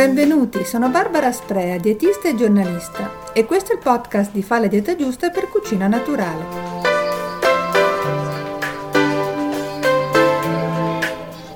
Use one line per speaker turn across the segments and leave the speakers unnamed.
Benvenuti, sono Barbara Sprea, dietista e giornalista e questo è il podcast di Fa la dieta giusta per cucina naturale.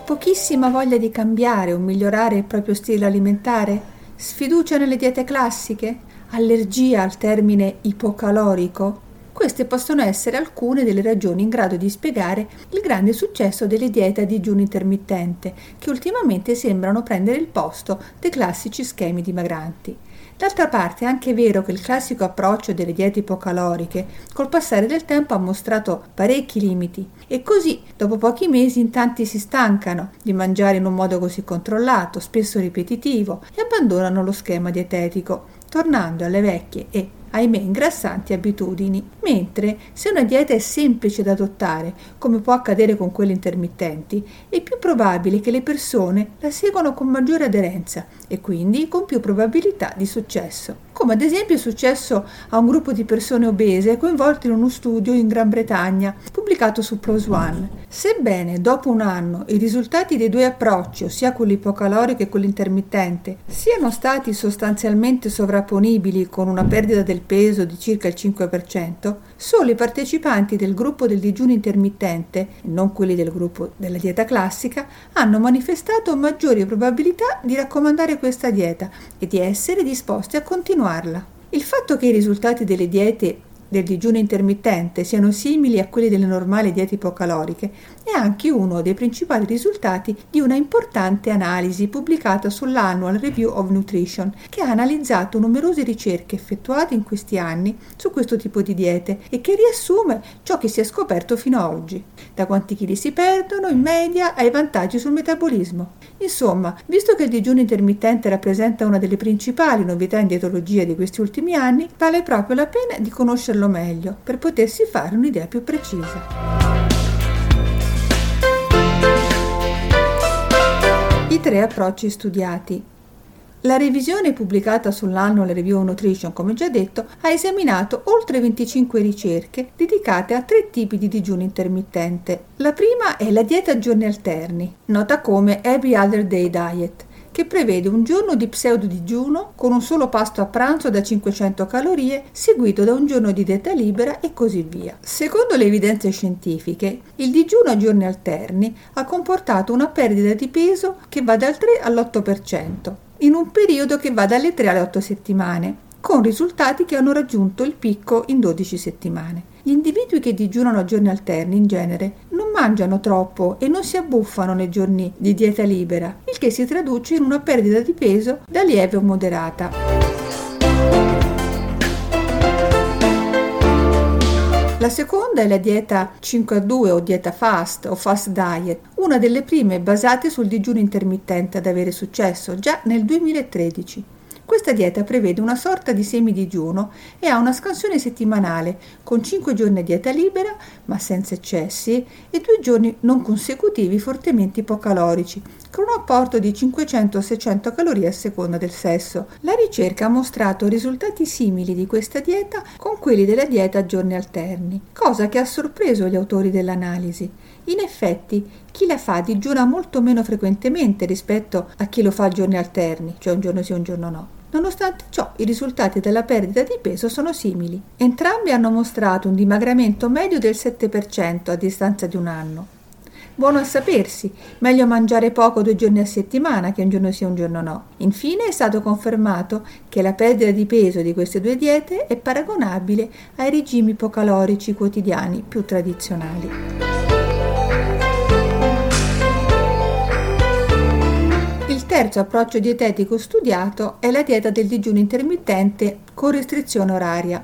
Pochissima voglia di cambiare o migliorare il proprio stile alimentare? Sfiducia nelle diete classiche? Allergia al termine ipocalorico? Queste possono essere alcune delle ragioni in grado di spiegare il grande successo delle diete a digiuno intermittente, che ultimamente sembrano prendere il posto dei classici schemi dimagranti. D'altra parte è anche vero che il classico approccio delle diete ipocaloriche col passare del tempo ha mostrato parecchi limiti e così dopo pochi mesi in tanti si stancano di mangiare in un modo così controllato, spesso ripetitivo e abbandonano lo schema dietetico, tornando alle vecchie e ahimè ingrassanti abitudini, mentre se una dieta è semplice da adottare, come può accadere con quelle intermittenti, è più probabile che le persone la seguano con maggiore aderenza e quindi con più probabilità di successo come ad esempio è successo a un gruppo di persone obese coinvolte in uno studio in Gran Bretagna pubblicato su PLOS ONE. Sebbene dopo un anno i risultati dei due approcci, ossia quello ipocalorico e quello intermittente, siano stati sostanzialmente sovrapponibili con una perdita del peso di circa il 5%, solo i partecipanti del gruppo del digiuno intermittente, non quelli del gruppo della dieta classica, hanno manifestato maggiori probabilità di raccomandare questa dieta e di essere disposti a continuare continuarla. Il fatto che i risultati delle diete del digiuno intermittente siano simili a quelli delle normali diete ipocaloriche è anche uno dei principali risultati di una importante analisi pubblicata sull'Annual Review of Nutrition, che ha analizzato numerose ricerche effettuate in questi anni su questo tipo di diete e che riassume ciò che si è scoperto fino ad oggi, da quanti chili si perdono in media ai vantaggi sul metabolismo. Insomma, visto che il digiuno intermittente rappresenta una delle principali novità in dietologia di questi ultimi anni, vale proprio la pena di conoscerlo meglio per potersi fare un'idea più precisa. I tre approcci studiati. La revisione pubblicata sull'Annual Review Nutrition, come già detto, ha esaminato oltre 25 ricerche dedicate a tre tipi di digiuno intermittente. La prima è la dieta a giorni alterni, nota come Every Other Day Diet, che prevede un giorno di pseudo digiuno con un solo pasto a pranzo da 500 calorie seguito da un giorno di dieta libera e così via. Secondo le evidenze scientifiche, il digiuno a giorni alterni ha comportato una perdita di peso che va dal 3 all'8% in un periodo che va dalle 3 alle 8 settimane, con risultati che hanno raggiunto il picco in 12 settimane. Gli individui che digiunano a giorni alterni in genere non mangiano troppo e non si abbuffano nei giorni di dieta libera, il che si traduce in una perdita di peso da lieve o moderata. La seconda è la dieta 5 a 2 o dieta fast o fast diet, una delle prime basate sul digiuno intermittente ad avere successo già nel 2013. Questa dieta prevede una sorta di semidigiuno e ha una scansione settimanale con 5 giorni di dieta libera ma senza eccessi e 2 giorni non consecutivi fortemente ipocalorici con un apporto di 500-600 calorie a seconda del sesso. La ricerca ha mostrato risultati simili di questa dieta con quelli della dieta a giorni alterni, cosa che ha sorpreso gli autori dell'analisi. In effetti, chi la fa digiuna molto meno frequentemente rispetto a chi lo fa a giorni alterni, cioè un giorno sì e un giorno no. Nonostante ciò, i risultati della perdita di peso sono simili. Entrambi hanno mostrato un dimagramento medio del 7% a distanza di un anno. Buono a sapersi, meglio mangiare poco due giorni a settimana che un giorno sì e un giorno no. Infine è stato confermato che la perdita di peso di queste due diete è paragonabile ai regimi ipocalorici quotidiani più tradizionali. Terzo approccio dietetico studiato è la dieta del digiuno intermittente con restrizione oraria.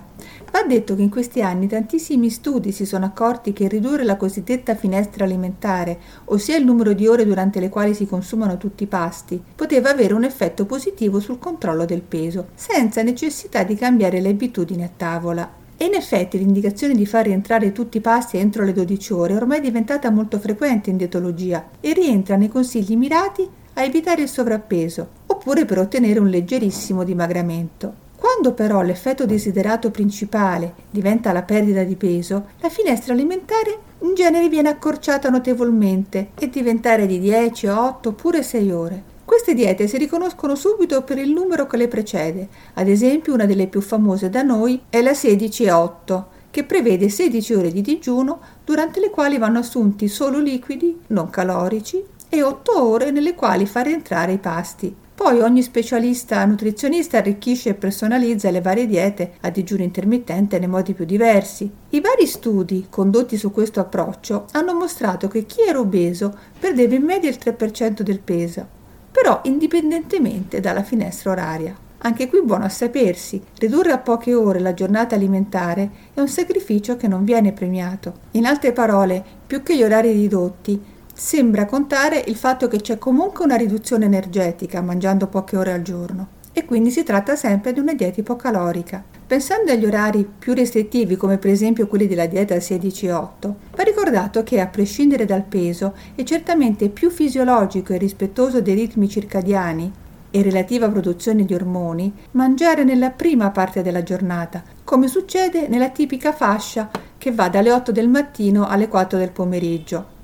Va detto che in questi anni tantissimi studi si sono accorti che ridurre la cosiddetta finestra alimentare, ossia il numero di ore durante le quali si consumano tutti i pasti, poteva avere un effetto positivo sul controllo del peso, senza necessità di cambiare le abitudini a tavola. E in effetti l'indicazione di far rientrare tutti i pasti entro le 12 ore è ormai diventata molto frequente in dietologia e rientra nei consigli mirati a evitare il sovrappeso, oppure per ottenere un leggerissimo dimagramento. Quando però l'effetto desiderato principale diventa la perdita di peso, la finestra alimentare in genere viene accorciata notevolmente e diventare di 10, 8 oppure 6 ore. queste diete si riconoscono subito per il numero che le precede. Ad esempio, una delle più famose da noi è la 16-8, che prevede 16 ore di digiuno durante le quali vanno assunti solo liquidi non calorici e 8 ore nelle quali far entrare i pasti. Poi ogni specialista nutrizionista arricchisce e personalizza le varie diete a digiuno intermittente nei modi più diversi. I vari studi condotti su questo approccio hanno mostrato che chi era obeso perdeva in media il 3% del peso, però indipendentemente dalla finestra oraria. Anche qui buono a sapersi, ridurre a poche ore la giornata alimentare è un sacrificio che non viene premiato. In altre parole, più che gli orari ridotti, sembra contare il fatto che c'è comunque una riduzione energetica mangiando poche ore al giorno e quindi si tratta sempre di una dieta ipocalorica. Pensando agli orari più restrittivi, come per esempio quelli della dieta 16-8, va ricordato che, a prescindere dal peso, è certamente più fisiologico e rispettoso dei ritmi circadiani e relativa produzione di ormoni mangiare nella prima parte della giornata, come succede nella tipica fascia che va dalle 8 del mattino alle 4 del pomeriggio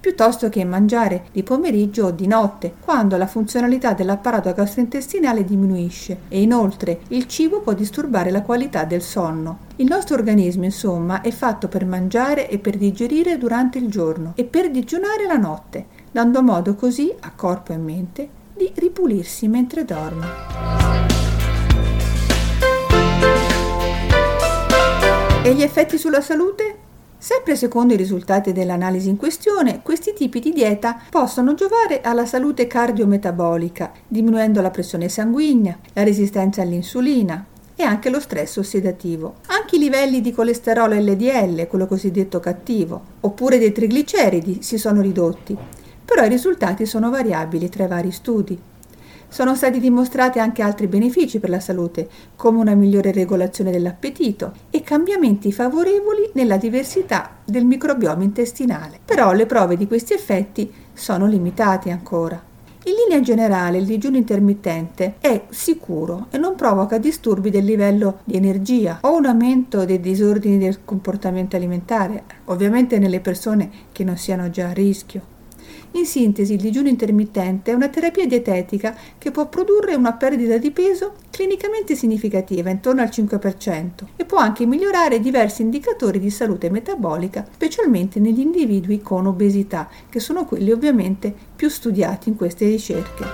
piuttosto che mangiare di pomeriggio o di notte, quando la funzionalità dell'apparato gastrointestinale diminuisce e inoltre il cibo può disturbare la qualità del sonno. Il nostro organismo, insomma, è fatto per mangiare e per digerire durante il giorno e per digiunare la notte, dando modo così a corpo e mente di ripulirsi mentre dorme. E gli effetti sulla salute? Sempre secondo i risultati dell'analisi in questione, questi tipi di dieta possono giovare alla salute cardiometabolica, diminuendo la pressione sanguigna, la resistenza all'insulina e anche lo stress ossidativo. Anche i livelli di colesterolo LDL, quello cosiddetto cattivo, oppure dei trigliceridi si sono ridotti, però i risultati sono variabili tra i vari studi. Sono stati dimostrati anche altri benefici per la salute, come una migliore regolazione dell'appetito e cambiamenti favorevoli nella diversità del microbioma intestinale. Però le prove di questi effetti sono limitate ancora. In linea generale il digiuno intermittente è sicuro e non provoca disturbi del livello di energia o un aumento dei disordini del comportamento alimentare, ovviamente nelle persone che non siano già a rischio. In sintesi, il digiuno intermittente è una terapia dietetica che può produrre una perdita di peso clinicamente significativa, intorno al 5%, e può anche migliorare diversi indicatori di salute metabolica, specialmente negli individui con obesità, che sono quelli ovviamente più studiati in queste ricerche.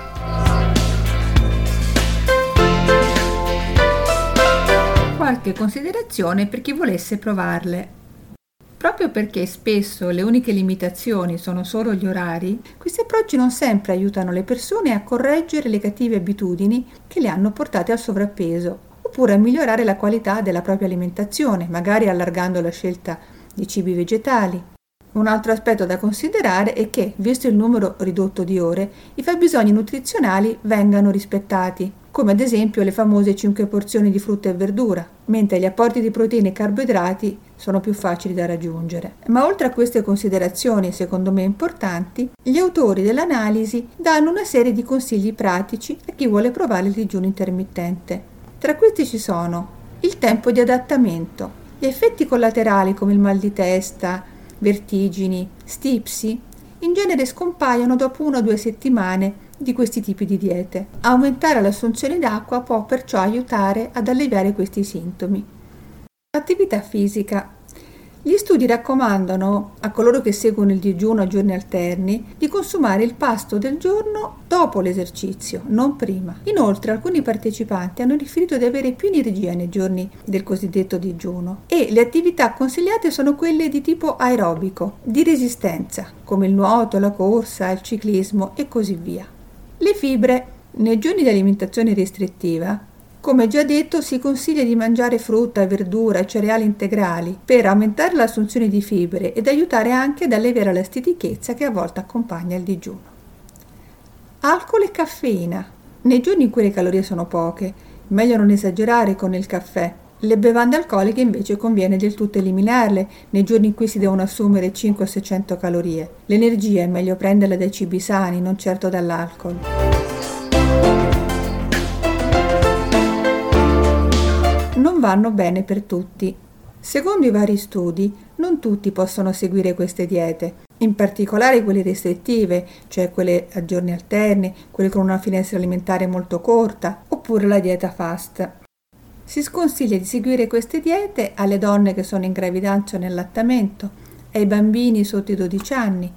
Qualche considerazione per chi volesse provarle. Proprio perché spesso le uniche limitazioni sono solo gli orari, questi approcci non sempre aiutano le persone a correggere le cattive abitudini che le hanno portate al sovrappeso, oppure a migliorare la qualità della propria alimentazione, magari allargando la scelta di cibi vegetali. Un altro aspetto da considerare è che, visto il numero ridotto di ore, i fabbisogni nutrizionali vengano rispettati, come ad esempio le famose 5 porzioni di frutta e verdura, mentre gli apporti di proteine e carboidrati sono più facili da raggiungere. Ma oltre a queste considerazioni, secondo me importanti, gli autori dell'analisi danno una serie di consigli pratici a chi vuole provare il digiuno intermittente. Tra questi ci sono il tempo di adattamento, gli effetti collaterali come il mal di testa, vertigini, stipsi, in genere scompaiono dopo una o due settimane di questi tipi di diete. Aumentare l'assunzione d'acqua può perciò aiutare ad alleviare questi sintomi. Attività fisica. Gli studi raccomandano a coloro che seguono il digiuno a giorni alterni di consumare il pasto del giorno dopo l'esercizio, non prima. Inoltre alcuni partecipanti hanno riferito di avere più energia nei giorni del cosiddetto digiuno e le attività consigliate sono quelle di tipo aerobico, di resistenza, come il nuoto, la corsa, il ciclismo e così via. Le fibre. Nei giorni di alimentazione restrittiva, come già detto, si consiglia di mangiare frutta, verdura e cereali integrali per aumentare l'assunzione di fibre ed aiutare anche ad alleviare la stitichezza che a volte accompagna il digiuno. Alcol e caffeina. Nei giorni in cui le calorie sono poche, meglio non esagerare con il caffè. Le bevande alcoliche invece conviene del tutto eliminarle nei giorni in cui si devono assumere 500-600 calorie. L'energia è meglio prenderla dai cibi sani, non certo dall'alcol. Vanno bene per tutti. Secondo i vari studi, non tutti possono seguire queste diete. in particolare quelle restrittive, cioè quelle a giorni alterni, quelle con una finestra alimentare molto corta, oppure la dieta fast. Si sconsiglia di seguire queste diete alle donne che sono in gravidanza o nell'allattamento, ai bambini sotto i 12 anni,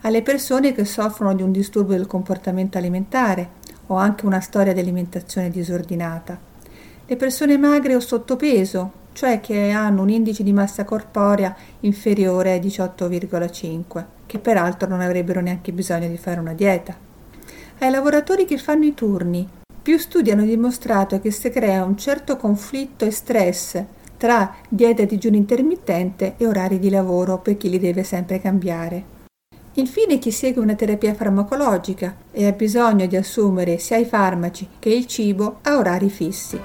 alle persone che soffrono di un disturbo del comportamento alimentare o anche una storia di alimentazione disordinata, le persone magre o sottopeso, cioè che hanno un indice di massa corporea inferiore ai 18,5, che peraltro non avrebbero neanche bisogno di fare una dieta. Ai lavoratori che fanno i turni, più studi hanno dimostrato che si crea un certo conflitto e stress tra dieta e digiuno intermittente e orari di lavoro per chi li deve sempre cambiare. Infine chi segue una terapia farmacologica e ha bisogno di assumere sia i farmaci che il cibo a orari fissi.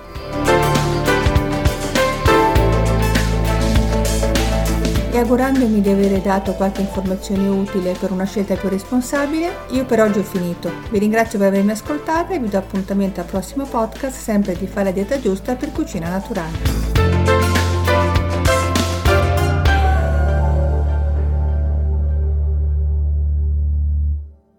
E augurandomi di avere dato qualche informazione utile per una scelta più responsabile, io per oggi ho finito. Vi ringrazio per avermi ascoltato e vi do appuntamento al prossimo podcast sempre di fare la dieta giusta per cucina naturale.